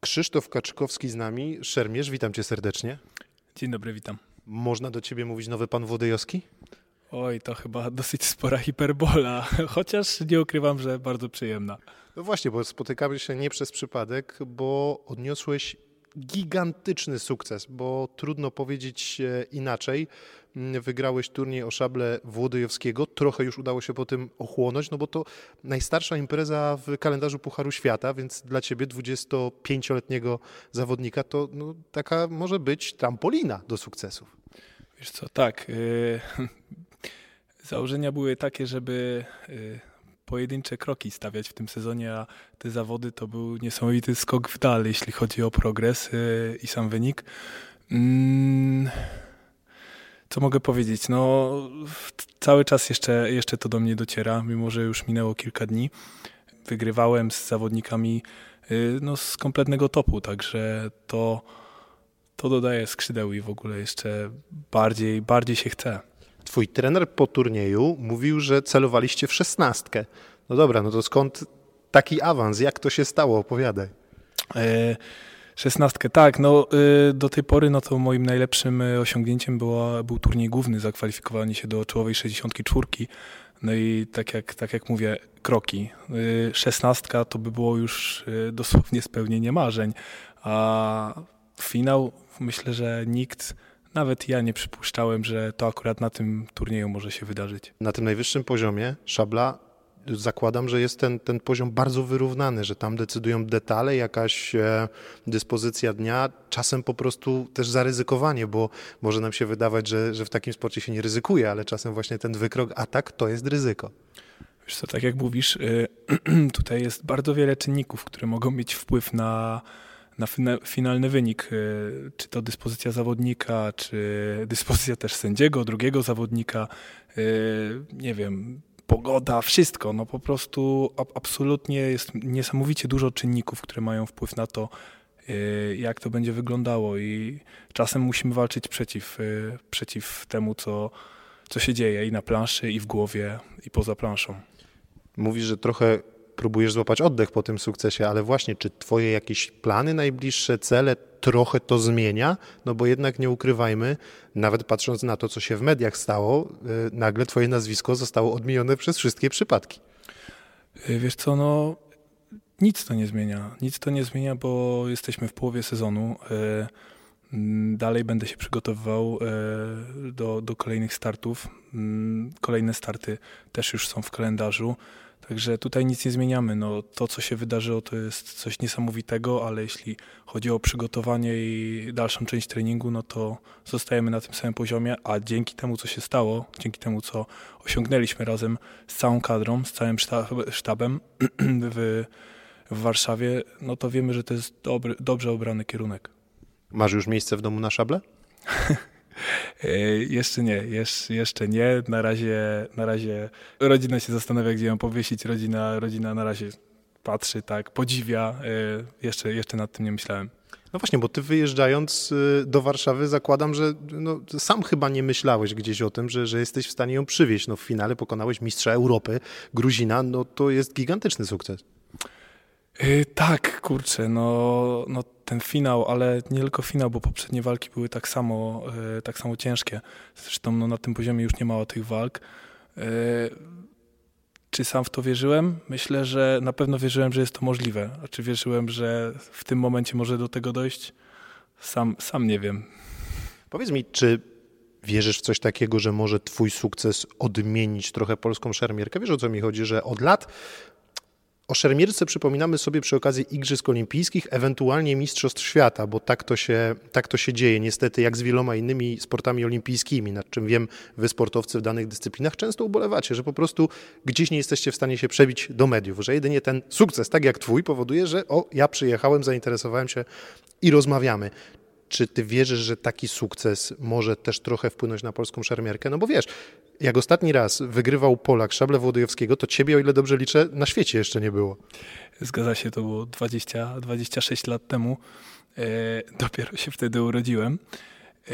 Krzysztof Kaczkowski z nami, szermierz, witam cię serdecznie. Dzień dobry, witam. Można do ciebie mówić nowy pan Włodejowski? Oj, to chyba dosyć spora hiperbola, chociaż nie ukrywam, że bardzo przyjemna. No właśnie, bo spotykamy się nie przez przypadek, bo odniosłeś gigantyczny sukces, bo trudno powiedzieć inaczej. Wygrałeś turniej o szable Włodojowskiego, trochę już udało się po tym ochłonąć, no bo to najstarsza impreza w kalendarzu Pucharu Świata, więc dla ciebie 25-letniego zawodnika to no, taka może być trampolina do sukcesów. Wiesz co, tak. Yy, założenia były takie, żeby yy, pojedyncze kroki stawiać w tym sezonie, a te zawody to był niesamowity skok w dal, jeśli chodzi o progres yy, i sam wynik. Mm, co mogę powiedzieć? No, cały czas jeszcze, jeszcze to do mnie dociera, mimo że już minęło kilka dni. Wygrywałem z zawodnikami no, z kompletnego topu, także to, to dodaje skrzydeł i w ogóle jeszcze bardziej, bardziej się chce. Twój trener po turnieju mówił, że celowaliście w szesnastkę. No dobra, no to skąd taki awans? Jak to się stało? Opowiadaj. E, szesnastkę, tak. No, y, do tej pory no to moim najlepszym y, osiągnięciem była, był turniej główny, zakwalifikowanie się do czołowej 64. No i tak jak, tak jak mówię, kroki. Y, szesnastka to by było już dosłownie spełnienie marzeń, a finał myślę, że nikt nawet ja nie przypuszczałem, że to akurat na tym turnieju może się wydarzyć. Na tym najwyższym poziomie szabla zakładam, że jest ten, ten poziom bardzo wyrównany, że tam decydują detale, jakaś e, dyspozycja dnia, czasem po prostu też zaryzykowanie, bo może nam się wydawać, że, że w takim sporcie się nie ryzykuje, ale czasem właśnie ten wykrok, atak to jest ryzyko. Wiesz co, tak jak mówisz, y, tutaj jest bardzo wiele czynników, które mogą mieć wpływ na, na finalny wynik, y, czy to dyspozycja zawodnika, czy dyspozycja też sędziego, drugiego zawodnika, y, nie wiem, pogoda, wszystko. No po prostu absolutnie jest niesamowicie dużo czynników, które mają wpływ na to, y, jak to będzie wyglądało i czasem musimy walczyć przeciw, przeciw temu, co, co się dzieje i na planszy, i w głowie, i poza planszą. Mówisz, że trochę próbujesz złapać oddech po tym sukcesie, ale właśnie, czy twoje jakieś plany, najbliższe cele trochę to zmienia? No bo jednak nie ukrywajmy, nawet patrząc na to, co się w mediach stało, yy, nagle twoje nazwisko zostało odmienione przez wszystkie przypadki. Y, wiesz co, no nic to nie zmienia. Nic to nie zmienia, bo jesteśmy w połowie sezonu. Y, mm, dalej będę się przygotowywał y, do, do kolejnych startów. Mm, kolejne starty też już są w kalendarzu. Także tutaj nic nie zmieniamy. No, to, co się wydarzyło, to jest coś niesamowitego, ale jeśli chodzi o przygotowanie i dalszą część treningu, no to zostajemy na tym samym poziomie, a dzięki temu, co się stało, dzięki temu, co osiągnęliśmy razem z całą kadrą, z całym sztabem w, w Warszawie, no to wiemy, że to jest dobry, dobrze obrany kierunek. Masz już miejsce w domu na szable? E, jeszcze nie, jeszcze, jeszcze nie. Na razie, na razie rodzina się zastanawia, gdzie ją powiesić. Rodzina, rodzina na razie patrzy, tak, podziwia. E, jeszcze, jeszcze nad tym nie myślałem. No właśnie, bo ty wyjeżdżając y, do Warszawy zakładam, że no, sam chyba nie myślałeś gdzieś o tym, że, że jesteś w stanie ją przywieźć. No w finale pokonałeś mistrza Europy, Gruzina, no to jest gigantyczny sukces. Yy, tak, kurczę, no, no ten finał, ale nie tylko finał, bo poprzednie walki były tak samo, yy, tak samo ciężkie. Zresztą no, na tym poziomie już nie ma tych walk. Yy, czy sam w to wierzyłem? Myślę, że na pewno wierzyłem, że jest to możliwe. A czy wierzyłem, że w tym momencie może do tego dojść? Sam, sam nie wiem. Powiedz mi, czy wierzysz w coś takiego, że może twój sukces odmienić trochę polską szermierkę? Wiesz o co mi chodzi, że od lat o szermierce przypominamy sobie przy okazji Igrzysk Olimpijskich, ewentualnie Mistrzostw Świata, bo tak to, się, tak to się dzieje, niestety, jak z wieloma innymi sportami olimpijskimi, nad czym wiem, wy sportowcy w danych dyscyplinach często ubolewacie, że po prostu gdzieś nie jesteście w stanie się przebić do mediów, że jedynie ten sukces, tak jak twój, powoduje, że o, ja przyjechałem, zainteresowałem się i rozmawiamy. Czy ty wierzysz, że taki sukces może też trochę wpłynąć na polską szermierkę? No bo wiesz, jak ostatni raz wygrywał Polak Szable Włodojewskiego, to ciebie, o ile dobrze liczę, na świecie jeszcze nie było. Zgadza się, to było 20, 26 lat temu. E, dopiero się wtedy urodziłem. E,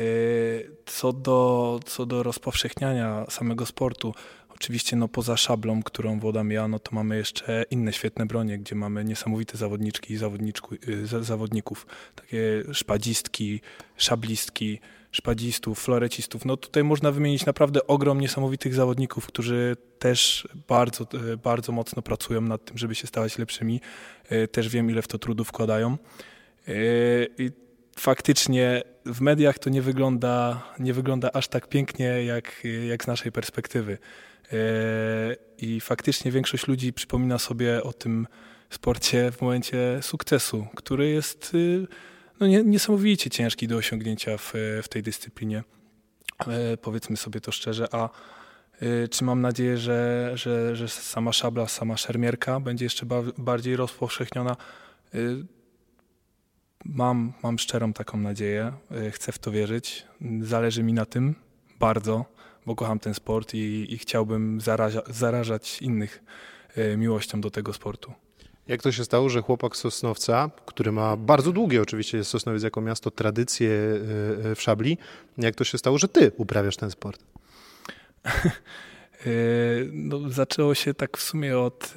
co, do, co do rozpowszechniania samego sportu, Oczywiście no, poza szablą, którą wodam ja, no to mamy jeszcze inne świetne bronie, gdzie mamy niesamowite zawodniczki i y, zawodników. Takie szpadzistki, szablistki, szpadzistów, florecistów. No tutaj można wymienić naprawdę ogrom niesamowitych zawodników, którzy też bardzo, y, bardzo mocno pracują nad tym, żeby się stawać lepszymi. Y, też wiem, ile w to trudu wkładają. I faktycznie w mediach to nie wygląda, nie wygląda aż tak pięknie, jak, jak z naszej perspektywy. E, I faktycznie większość ludzi przypomina sobie o tym sporcie w momencie sukcesu, który jest y, no, niesamowicie ciężki do osiągnięcia w, w tej dyscyplinie. E, powiedzmy sobie to szczerze, a czy mam nadzieję, że, że, że sama szabla, sama szermierka będzie jeszcze bardziej rozpowszechniona? Mam, mam szczerą taką nadzieję, chcę w to wierzyć, zależy mi na tym bardzo bo kocham ten sport i, i chciałbym zaraża, zarażać innych e, miłością do tego sportu. Jak to się stało, że chłopak Sosnowca, który ma bardzo długie oczywiście jest Sosnowiec jako miasto, tradycje e, e, w szabli, jak to się stało, że ty uprawiasz ten sport? No, zaczęło się tak w sumie od,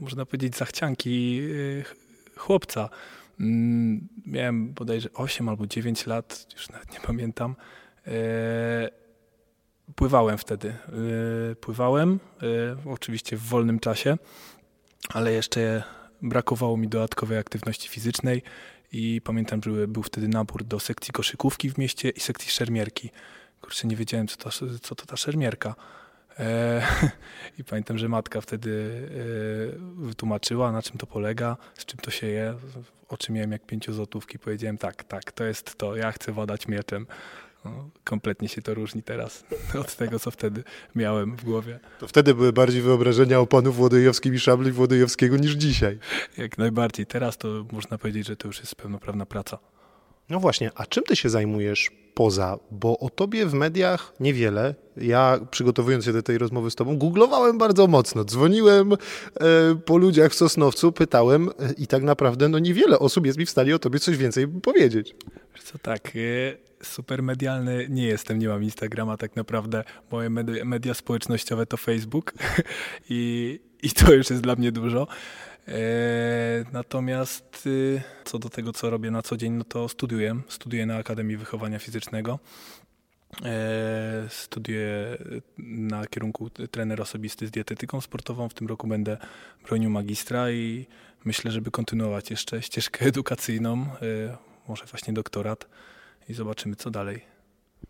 można powiedzieć, zachcianki chłopca. Mm, miałem bodajże 8 albo 9 lat, już nawet nie pamiętam pływałem wtedy. Y, pływałem, y, oczywiście w wolnym czasie, ale jeszcze brakowało mi dodatkowej aktywności fizycznej i pamiętam, że był wtedy nabór do sekcji koszykówki w mieście i sekcji szermierki. Kurczę, nie wiedziałem, co to, co to ta szermierka. E, I pamiętam, że matka wtedy e, wytłumaczyła, na czym to polega, z czym to się je. Oczy miałem jak pięciozłotówki. Powiedziałem, tak, tak, to jest to, ja chcę wodać mieczem. No, kompletnie się to różni teraz od tego, co wtedy miałem w głowie. To wtedy były bardziej wyobrażenia o panu Włodojowskim i szabli Włodojowskiego niż dzisiaj. Jak najbardziej. Teraz to można powiedzieć, że to już jest pełnoprawna praca. No właśnie, a czym ty się zajmujesz poza? Bo o tobie w mediach niewiele. Ja przygotowując się do tej rozmowy z tobą, googlowałem bardzo mocno. Dzwoniłem e, po ludziach w Sosnowcu, pytałem e, i tak naprawdę no niewiele osób jest mi w stanie o tobie coś więcej powiedzieć. Co tak, e, super medialny nie jestem, nie mam Instagrama tak naprawdę. Moje media, społecznościowe to Facebook i, i to już jest dla mnie dużo. E, natomiast y, co do tego, co robię na co dzień, no to studiuję. Studiuję na Akademii Wychowania Fizycznego. E, studiuję na kierunku trener osobisty z dietetyką sportową. W tym roku będę bronił magistra i myślę, żeby kontynuować jeszcze ścieżkę edukacyjną, e, może właśnie doktorat i zobaczymy, co dalej.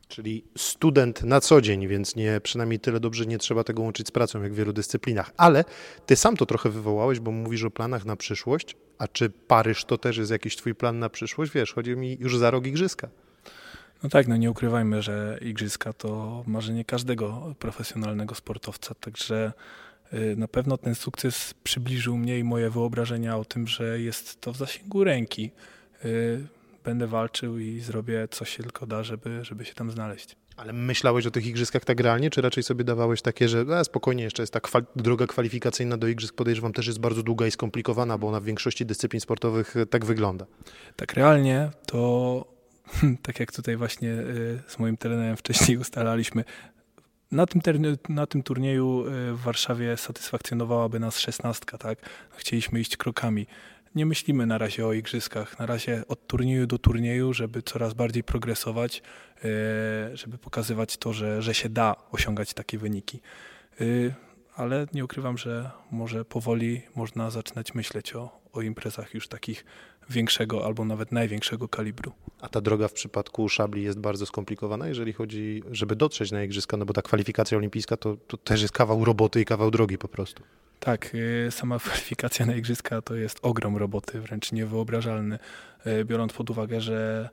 Czyli student na co dzień, więc nie, przynajmniej tyle dobrze nie trzeba tego łączyć z pracą, jak w wielu dyscyplinach. Ale ty sam to trochę wywołałeś, bo mówisz o planach na przyszłość. A czy Paryż to też jest jakiś twój plan na przyszłość? Wiesz, chodzi mi już za rok igrzyska. No tak, no nie ukrywajmy, że igrzyska to marzenie każdego profesjonalnego sportowca, także y, na pewno ten sukces przybliżył mnie i moje wyobrażenia o tym, że jest to w zasięgu ręki. Będę walczył i zrobię co się tylko da, żeby, żeby się tam znaleźć. Ale myślałeś o tych igrzyskach tak realnie, czy raczej sobie dawałeś takie, że e, spokojnie jeszcze jest ta kwal droga kwalifikacyjna do igrzysk, podejrzewam, też jest bardzo długa i skomplikowana, bo ona w większości dyscyplin sportowych e, tak wygląda. Tak realnie to, tak jak tutaj właśnie e, z moim trenerem wcześniej ustalaliśmy, na tym, na tym turnieju w Warszawie satysfakcjonowałaby nas szesnastka, tak? Chcieliśmy iść krokami nie myślimy na razie o igrzyskach. Na razie od turnieju do turnieju, żeby coraz bardziej progresować, e, żeby pokazywać to, że, że się da osiągać takie wyniki. E, ale nie ukrywam, że może powoli można zaczynać myśleć o, o imprezach już takich większego albo nawet największego kalibru. A ta droga w przypadku szabli jest bardzo skomplikowana, jeżeli chodzi, żeby dotrzeć na igrzyska, no bo ta kwalifikacja olimpijska to, to też jest kawał roboty i kawał drogi po prostu. Tak, y, sama kwalifikacja na igrzyska to jest ogrom roboty, wręcz niewyobrażalny, y, biorąc pod uwagę, że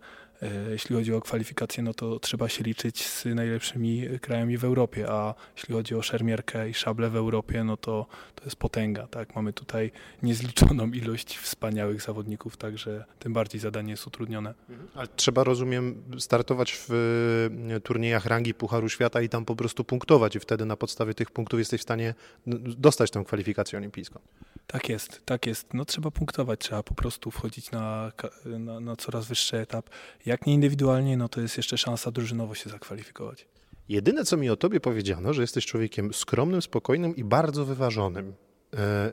jeśli chodzi o kwalifikacje, no to trzeba się liczyć z najlepszymi krajami w Europie, a jeśli chodzi o szermierkę i szable w Europie, no to to jest potęga. Tak? Mamy tutaj niezliczoną ilość wspaniałych zawodników, także tym bardziej zadanie jest utrudnione. Mhm. Ale trzeba, rozumiem, startować w e, turniejach rangi Pucharu Świata i tam po prostu punktować i wtedy na podstawie tych punktów jesteś w stanie dostać tę kwalifikację olimpijską. Tak jest, tak jest. No trzeba punktować, trzeba po prostu wchodzić na, na, na coraz wyższy etap. Jak nie indywidualnie, no to jest jeszcze szansa drużynowo się zakwalifikować. Jedyne, co mi o tobie powiedziano, że jesteś człowiekiem skromnym, spokojnym i bardzo wyważonym. E,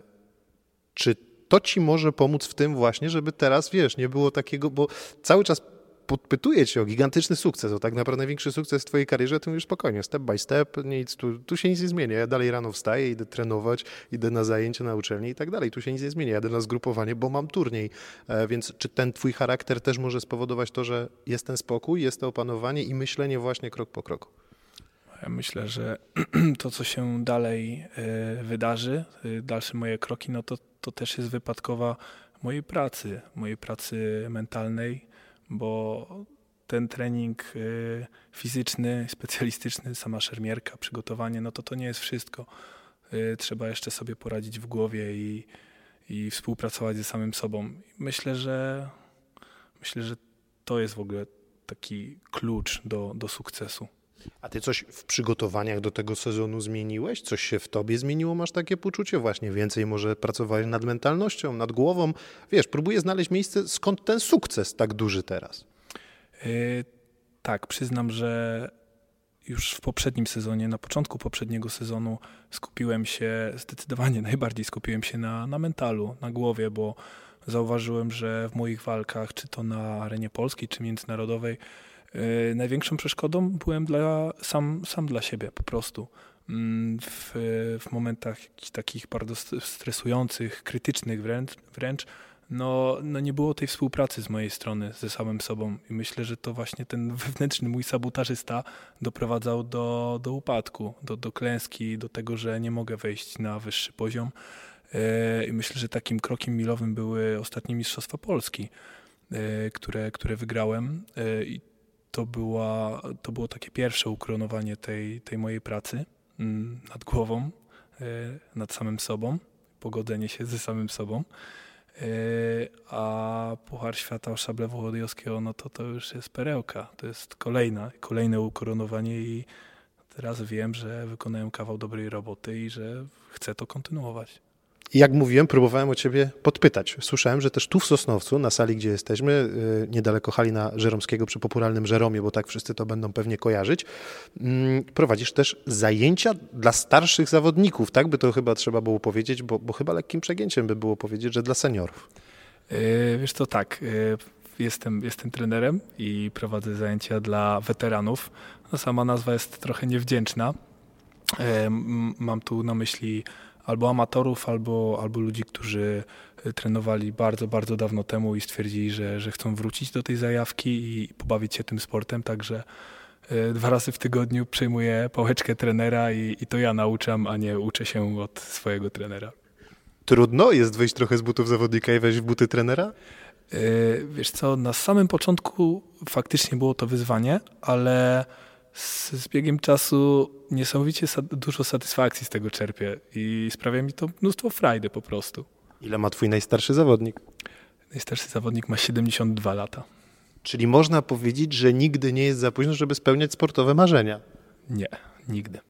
czy to ci może pomóc w tym właśnie, żeby teraz, wiesz, nie było takiego, bo cały czas podpytuję cię o gigantyczny sukces, o tak naprawdę największy sukces w twojej karierze, to już spokojnie, step by step, nic, tu, tu się nic nie zmienia. Ja dalej rano wstaję, idę trenować, idę na zajęcia na uczelni i tak dalej. Tu się nic nie zmienia. Jadę na zgrupowanie, bo mam turniej. E, więc czy ten twój charakter też może spowodować to, że jest ten spokój, jest to opanowanie i myślenie właśnie krok po kroku? Ja myślę, że to, co się dalej e, wydarzy, e, dalsze moje kroki, no to, to też jest wypadkowa mojej pracy, mojej pracy mentalnej, bo ten trening y, fizyczny, specjalistyczny, sama szermierka, przygotowanie, no to to nie jest wszystko. Y, trzeba jeszcze sobie poradzić w głowie i, i współpracować ze samym sobą. Myślę, że myślę, że to jest w ogóle taki klucz do, do sukcesu. A ty coś w przygotowaniach do tego sezonu zmieniłeś? Coś się w tobie zmieniło? Masz takie poczucie właśnie? Więcej może pracowałeś nad mentalnością, nad głową? Wiesz, próbuję znaleźć miejsce, skąd ten sukces tak duży teraz? Yy, tak, przyznam, że już w poprzednim sezonie, na początku poprzedniego sezonu skupiłem się, zdecydowanie najbardziej skupiłem się na, na mentalu, na głowie, bo zauważyłem, że w moich walkach, czy to na arenie polskiej, czy międzynarodowej, największą przeszkodą byłem dla, sam, sam dla siebie po prostu. Mm, w, w momentach takich bardzo stresujących, krytycznych wręcz, wręcz no, no nie było tej współpracy z mojej strony ze samym sobą i myślę, że to właśnie ten wewnętrzny mój sabotażysta doprowadzał do, do upadku, do, do klęski, do tego, że nie mogę wejść na wyższy poziom. E, I myślę, że takim krokiem milowym były ostatnie Mistrzostwa Polski, e, które, które wygrałem. I to, była, to było takie pierwsze ukoronowanie tej, tej mojej pracy mm, nad głową, e, nad samym sobą, pogodzenie się ze samym sobą. E, a Puchar Świata o szable Wołodyjowskiego, no to to już jest perełka. To jest kolejna, kolejne ukoronowanie i teraz wiem, że wykonałem kawał dobrej roboty i że chcę to kontynuować jak mówiłem, próbowałem o ciebie podpytać. Słyszałem, że też tu w Sosnowcu, na sali, gdzie jesteśmy, y, niedaleko Halina Żeromskiego przy popularnym Żeromie, bo tak wszyscy to będą pewnie kojarzyć, mm, prowadzisz też zajęcia dla starszych zawodników, tak by to chyba trzeba było powiedzieć, bo, bo chyba lekkim przegięciem by było powiedzieć, że dla seniorów. Yy, wiesz to tak, yy, jestem, jestem trenerem i prowadzę zajęcia dla weteranów. No, sama nazwa jest trochę niewdzięczna. Mam tu na myśli albo amatorów, albo, albo ludzi, którzy e, trenowali bardzo, bardzo dawno temu i stwierdzili, że, że chcą wrócić do tej zajawki i pobawić się tym sportem, także e, dwa razy w tygodniu przejmuję pałeczkę trenera i, i to ja nauczam, a nie uczę się od swojego trenera. Trudno jest wejść trochę z butów zawodnika i wejść w buty trenera? E, wiesz co, na samym początku faktycznie było to wyzwanie, ale z, z biegiem czasu niesamowicie dużo satysfakcji z tego czerpię i sprawia mi to mnóstwo frajdy po prostu. Ile ma twój najstarszy zawodnik? Najstarszy zawodnik ma 72 lata. Czyli można powiedzieć, że nigdy nie jest za późno, żeby spełniać sportowe marzenia. Nie, nigdy.